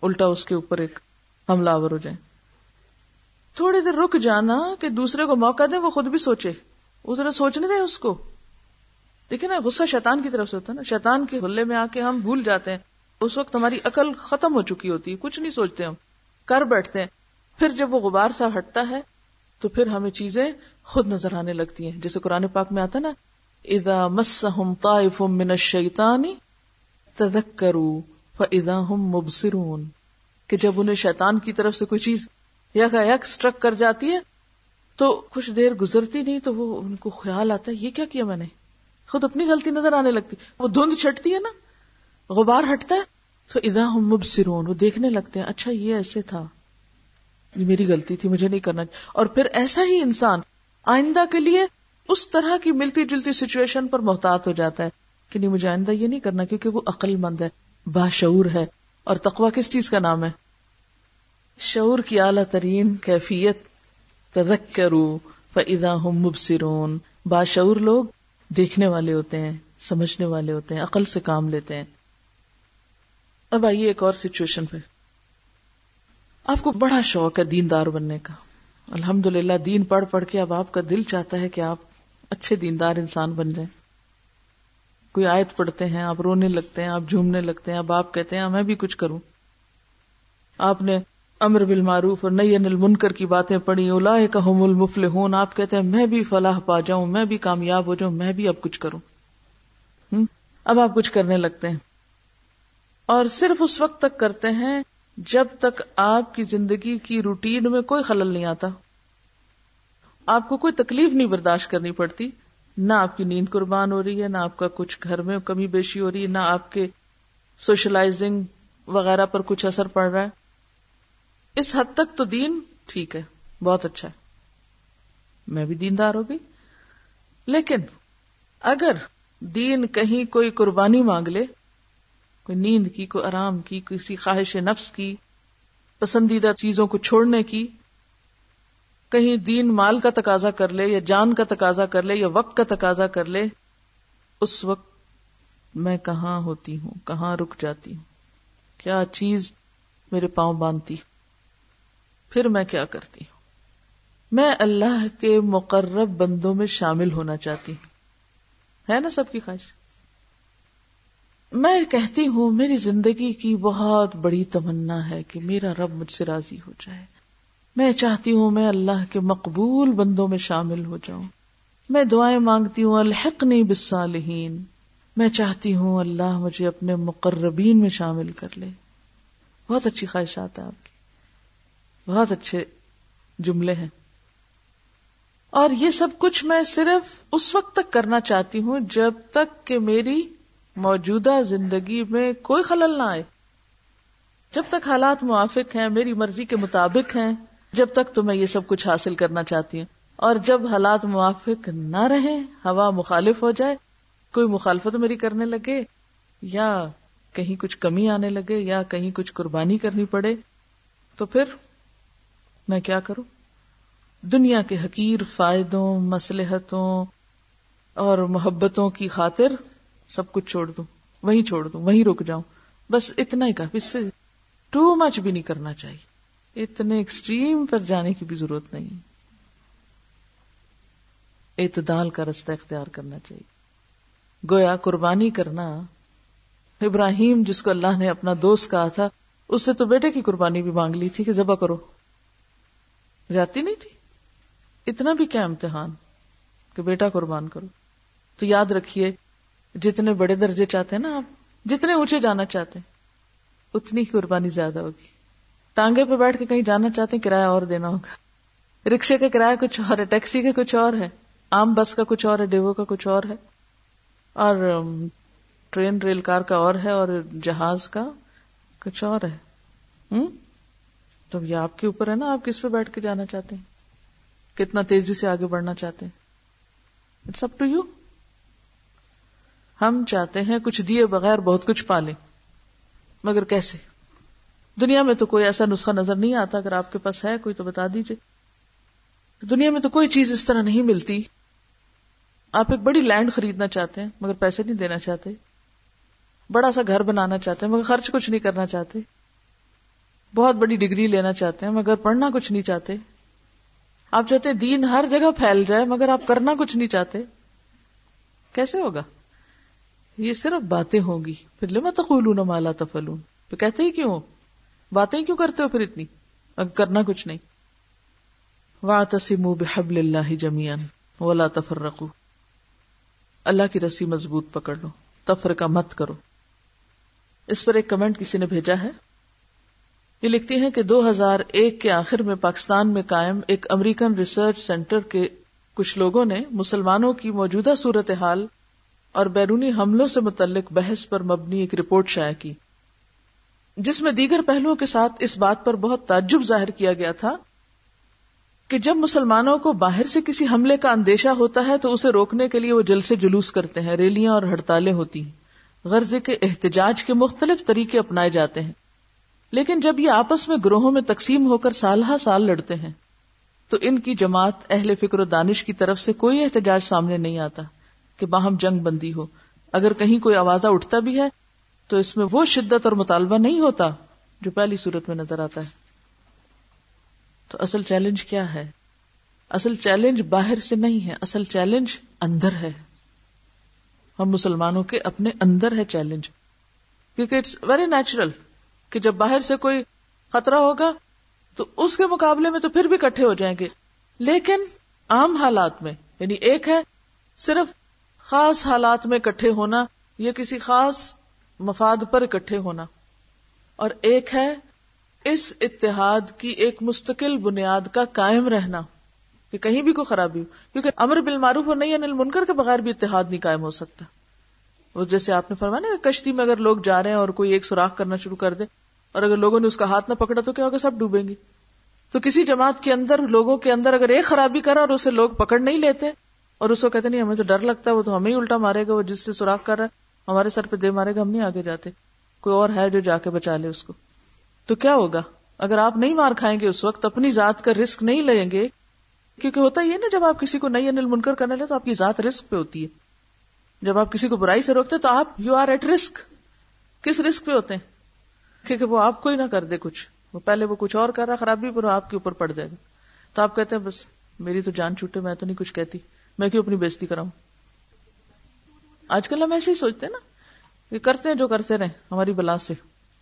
الٹا اس کے اوپر ایک حملہ آور ہو جائے تھوڑی دیر رک جانا کہ دوسرے کو موقع دیں، وہ خود بھی سوچے۔ وہ ذرا سوچنے دیں اس کو۔ دیکھیں نا، غصہ شیطان کی طرف سے ہوتا ہے نا۔ شیطان کے حلے میں آ کے ہم بھول جاتے ہیں۔ اس وقت ہماری عقل ختم ہو چکی ہوتی ہے، کچھ نہیں سوچتے ہم۔ کر بیٹھتے ہیں۔ پھر جب وہ غبار سا ہٹتا ہے، تو پھر ہمیں چیزیں خود نظر آنے لگتی ہیں۔ جیسے قرآن پاک میں آتا نا ادا مسم طائف من شیتانی تذکرو فاذا هم مبصرون کہ جب انہیں شیطان کی طرف سے کوئی چیز یک یک سٹرک کر جاتی ہے، تو کچھ دیر گزرتی نہیں، تو وہ ان کو خیال آتا ہے، یہ کیا کیا میں نے؟ خود اپنی غلطی نظر آنے لگتی۔ وہ دھند چھٹتی ہے نا، غبار ہٹتا ہے، تو ادا ہم مبصرون، وہ دیکھنے لگتے ہیں اچھا یہ ایسے تھا۔ یہ میری غلطی تھی، مجھے نہیں کرنا اور پھر ایسا ہی انسان آئندہ کے لیے اس طرح کی ملتی جلتی سچویشن پر محتاط ہو جاتا ہے کہ نہیں، مجھے آئندہ یہ نہیں کرنا کیونکہ وہ عقل مند ہے، باشعور ہے۔ اور تقوا کس چیز کا نام ہے؟ شعور کی اعلیٰ ترین کیفیت، تذکرو فاذا ہم مبصرون۔ باشعور لوگ دیکھنے والے ہوتے ہیں، سمجھنے والے ہوتے ہیں، عقل سے کام لیتے ہیں۔ اب آئیے ایک اور سچویشن پہ۔ آپ کو بڑا شوق ہے دیندار بننے کا۔ الحمد للہ دین پڑھ پڑھ کے اب آپ کا دل چاہتا ہے کہ آپ اچھے دیندار انسان بن جائیں۔ کوئی آیت پڑھتے ہیں، آپ رونے لگتے ہیں، آپ جھومنے لگتے ہیں، اب آپ کہتے ہیں ہاں، میں بھی کچھ کروں۔ آپ نے امر بالمعروف اور نئی انل منکر کی باتیں پڑھی اولا کہم المفل ہوں آپ کہتے ہیں، میں بھی فلاح پا جاؤں، میں بھی کامیاب ہو جاؤں، میں بھی اب کچھ کروں۔ اب آپ کچھ کرنے لگتے ہیں۔ اور صرف اس وقت تک کرتے ہیں جب تک آپ کی زندگی کی روٹین میں کوئی خلل نہیں آتا۔ آپ کو کوئی تکلیف نہیں برداشت کرنی پڑتی۔ نہ آپ کی نیند قربان ہو رہی ہے، نہ آپ کا کچھ گھر میں کمی بیشی ہو رہی ہے، نہ آپ کے سوشلائزنگ وغیرہ پر کچھ اثر پڑ رہا ہے۔ اس حد تک تو دین ٹھیک ہے، بہت اچھا ہے۔ میں بھی دیندار ہو گئی۔ لیکن اگر دین کہیں کوئی قربانی مانگ لے، کوئی نیند کی، کوئی آرام کی، کسی خواہش نفس کی، پسندیدہ چیزوں کو چھوڑنے کی، کہیں دین مال کا تقاضا کر لے یا جان کا تقاضا کر لے یا وقت کا تقاضا کر لے، اس وقت میں کہاں ہوتی ہوں، کہاں رک جاتی ہوں؟ کیا چیز میرے پاؤں باندھتی؟ پھر میں کیا کرتی ہوں؟ میں اللہ کے مقرب بندوں میں شامل ہونا چاہتی ہوں۔ ہے نا سب کی خواہش؟ میں کہتی ہوں، میری زندگی کی بہت بڑی تمنا ہے کہ میرا رب مجھ سے راضی ہو جائے۔ میں چاہتی ہوں میں اللہ کے مقبول بندوں میں شامل ہو جاؤں۔ میں دعائیں مانگتی ہوں الحق نہیں بالصالحین۔ میں چاہتی ہوں اللہ مجھے اپنے مقربین میں شامل کر لے۔ بہت اچھی خواہشات ہیں آپ کی۔ بہت اچھے جملے ہیں۔ اور یہ سب کچھ میں صرف اس وقت تک کرنا چاہتی ہوں جب تک کہ میری موجودہ زندگی میں کوئی خلل نہ آئے۔ جب تک حالات موافق ہیں، میری مرضی کے مطابق ہیں، جب تک تو میں یہ سب کچھ حاصل کرنا چاہتی ہوں۔ اور جب حالات موافق نہ رہے ہوا مخالف ہو جائے، کوئی مخالفت میری کرنے لگے، یا کہیں کچھ کمی آنے لگے، یا کہیں کچھ قربانی کرنی پڑے، تو پھر میں کیا کروں؟ دنیا کے حقیر فائدوں مسلحتوں اور محبتوں کی خاطر سب کچھ چھوڑ دوں، وہیں چھوڑ دوں، وہیں رک جاؤں۔ بس اتنا ہی کافی اس سے ٹو مچ بھی نہیں کرنا چاہیے۔ اتنے ایکسٹریم پر جانے کی بھی ضرورت نہیں۔ اعتدال کا رستہ اختیار کرنا چاہیے۔ گویا قربانی کرنا، ابراہیم جس کو اللہ نے اپنا دوست کہا تھا، اس سے تو بیٹے کی قربانی بھی مانگ لی تھی کہ ذبح کرو۔ جاتی نہیں تھی۔ اتنا بھی کیا امتحان کہ بیٹا قربان کرو۔ تو یاد رکھیے، جتنے بڑے درجے چاہتے ہیں نا آپ، جتنے اونچے جانا چاہتے ہیں، اتنی ہی قربانی زیادہ ہوگی۔ ٹانگے پہ بیٹھ کے کہیں جانا چاہتے ہیں، کرایہ اور دینا ہوگا۔ رکشے کا کرایہ کچھ اور ہے، ٹیکسی کا کچھ اور ہے عام بس کا کچھ اور ہے، ڈیوو کا کچھ اور ہے، اور ٹرین، ریل کار کا اور ہے، اور جہاز کا کچھ اور ہے۔ ہوں؟ تو یہ آپ کے اوپر ہے نا، آپ کس پہ بیٹھ کے جانا چاہتے ہیں؟ کتنا تیزی سے آگے بڑھنا چاہتے ہیں؟ اٹس اپ ٹو یو ہم چاہتے ہیں کچھ دیے بغیر بہت کچھ پالیں مگر کیسے؟ دنیا میں تو کوئی ایسا نسخہ نظر نہیں آتا، اگر آپ کے پاس ہے کوئی تو بتا دیجیے دنیا میں تو کوئی چیز اس طرح نہیں ملتی۔ آپ ایک بڑی لینڈ خریدنا چاہتے ہیں، مگر پیسے نہیں دینا چاہتے۔ بڑا سا گھر بنانا چاہتے ہیں، مگر خرچ کچھ نہیں کرنا چاہتے۔ بہت بڑی ڈگری لینا چاہتے ہیں، مگر پڑھنا کچھ نہیں چاہتے۔ آپ چاہتے دین ہر جگہ پھیل جائے، مگر آپ کرنا کچھ نہیں چاہتے۔ کیسے ہوگا؟ یہ صرف باتیں ہوں گی۔ پھر لما تقولون مالا تفلون تو کہتے ہی کیوں باتیں کیوں کرتے ہو پھر اتنی؟ اگر کرنا کچھ نہیں۔ وَاعْتَصِمُوا بِحَبْلِ اللَّهِ جَمِيعًا وَلَا تَفَرَّقُوا۔ اللہ کی رسی مضبوط پکڑ لو، تفرقہ مت کرو۔ اس پر ایک کمنٹ کسی نے بھیجا ہے؟ یہ لکھتی ہیں کہ دو ہزار ایک کے آخر میں پاکستان میں قائم ایک امریکن ریسرچ سینٹر کے کچھ لوگوں نے مسلمانوں کی موجودہ صورتحال اور بیرونی حملوں سے متعلق بحث پر مبنی ایک رپورٹ شائع کی۔ جس میں دیگر پہلوؤں کے ساتھ اس بات پر بہت تعجب ظاہر کیا گیا تھا کہ جب مسلمانوں کو باہر سے کسی حملے کا اندیشہ ہوتا ہے تو اسے روکنے کے لیے وہ جل سے جلوس کرتے ہیں، ریلیاں اور ہڑتالیں ہوتی ہیں۔ غرضے کے احتجاج کے مختلف طریقے اپنائے جاتے ہیں۔ لیکن جب یہ آپس میں گروہوں میں تقسیم ہو کر سال ہا سال لڑتے ہیں، تو ان کی جماعت اہل فکر و دانش کی طرف سے کوئی احتجاج سامنے نہیں آتا کہ باہم جنگ بندی ہو۔ اگر کہیں کوئی آوازہ اٹھتا بھی ہے، تو اس میں وہ شدت اور مطالبہ نہیں ہوتا جو پہلی صورت میں نظر آتا ہے۔ تو اصل چیلنج کیا ہے؟ اصل چیلنج باہر سے نہیں ہے، اصل چیلنج اندر ہے۔ ہم مسلمانوں کے اپنے اندر ہے چیلنج، کیونکہ اٹس ویری نیچرل کہ جب باہر سے کوئی خطرہ ہوگا تو اس کے مقابلے میں تو پھر بھی کٹھے ہو جائیں گے۔ لیکن عام حالات میں یعنی ایک ہے صرف خاص حالات میں اکٹھے ہونا یا کسی خاص مفاد پر اکٹھے ہونا۔ اور ایک ہے اس اتحاد کی ایک مستقل بنیاد کا قائم رہنا، کہ کہیں بھی کوئی خرابی ہو۔ کیونکہ امر بالمعروف اور نہیں انل منکر کے بغیر بھی اتحاد نہیں قائم ہو سکتا۔ وہ جیسے آپ نے فرمایا نا کشتی میں اگر لوگ جا رہے ہیں اور کوئی ایک سوراخ کرنا شروع کر دے اور اگر لوگوں نے اس کا ہاتھ نہ پکڑا تو کیا ہوگا؟ سب ڈوبیں گے۔ تو کسی جماعت کے اندر، لوگوں کے اندر اگر ایک خرابی کرا اور اسے لوگ پکڑ نہیں لیتے، اور اس کو کہتے نہیں، ہمیں تو ڈر لگتا ہے، وہ تو ہمیں ہی الٹا مارے گا، وہ جس سے سوراخ کر رہا ہے، ہمارے سر پہ دے مارے گا، ہم نہیں آگے جاتے۔ کوئی اور ہے جو جا کے بچا لے اس کو۔ تو کیا ہوگا؟ اگر آپ نہیں مار کھائیں گے اس وقت، اپنی ذات کا رسک نہیں لیں گے، کیونکہ ہوتا یہ نا، جب آپ کسی کو نئی انل منکر کرنے لے تو آپ کی ذات رسک پہ ہوتی ہے۔ جب آپ کسی کو برائی سے روکتے تو آپ یو آر ایٹ رسک کس رسک پہ ہوتے ہیں؟ کیونکہ وہ آپ کو ہی نہ کر دے کچھ. وہ پہلے وہ کچھ اور کر رہا خرابی پر آپ کے اوپر پڑ جائے گا. تو آپ کہتے ہیں، بس میری تو جان چھوٹے، میں تو نہیں کچھ کہتی. میں کیوں اپنی بےزتی کراؤں؟ آج کل ہم ایسے ہی سوچتے ہیں نا، کہ کرتے ہیں جو کرتے رہے ہماری بلا سے.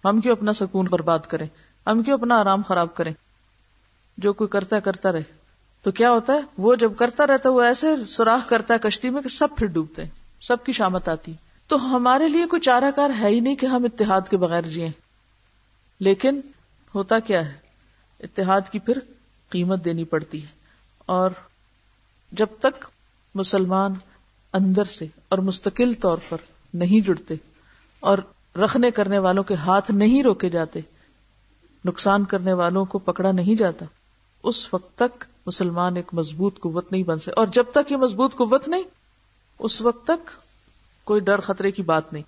ہم کیوں اپنا سکون برباد کریں؟ ہم کیوں اپنا آرام خراب کریں؟ جو کوئی کرتا ہے، کرتا رہے. تو کیا ہوتا ہے؟ وہ جب کرتا رہتا ہے، وہ ایسے سوراخ کرتا ہے کشتی میں کہ سب پھر ڈوبتے ہیں. سب کی شامت آتی۔ تو ہمارے لیے کوئی چارہ کار ہے ہی نہیں کہ ہم اتحاد کے بغیر جیے لیکن ہوتا کیا ہے؟ اتحاد کی پھر قیمت دینی پڑتی ہے۔ اور جب تک مسلمان اندر سے اور مستقل طور پر نہیں جڑتے اور رکھنے کرنے والوں کے ہاتھ نہیں روکے جاتے، نقصان کرنے والوں کو پکڑا نہیں جاتا، اس وقت تک مسلمان ایک مضبوط قوت نہیں بن سکے اور جب تک یہ مضبوط قوت نہیں اس وقت تک کوئی ڈر خطرے کی بات نہیں۔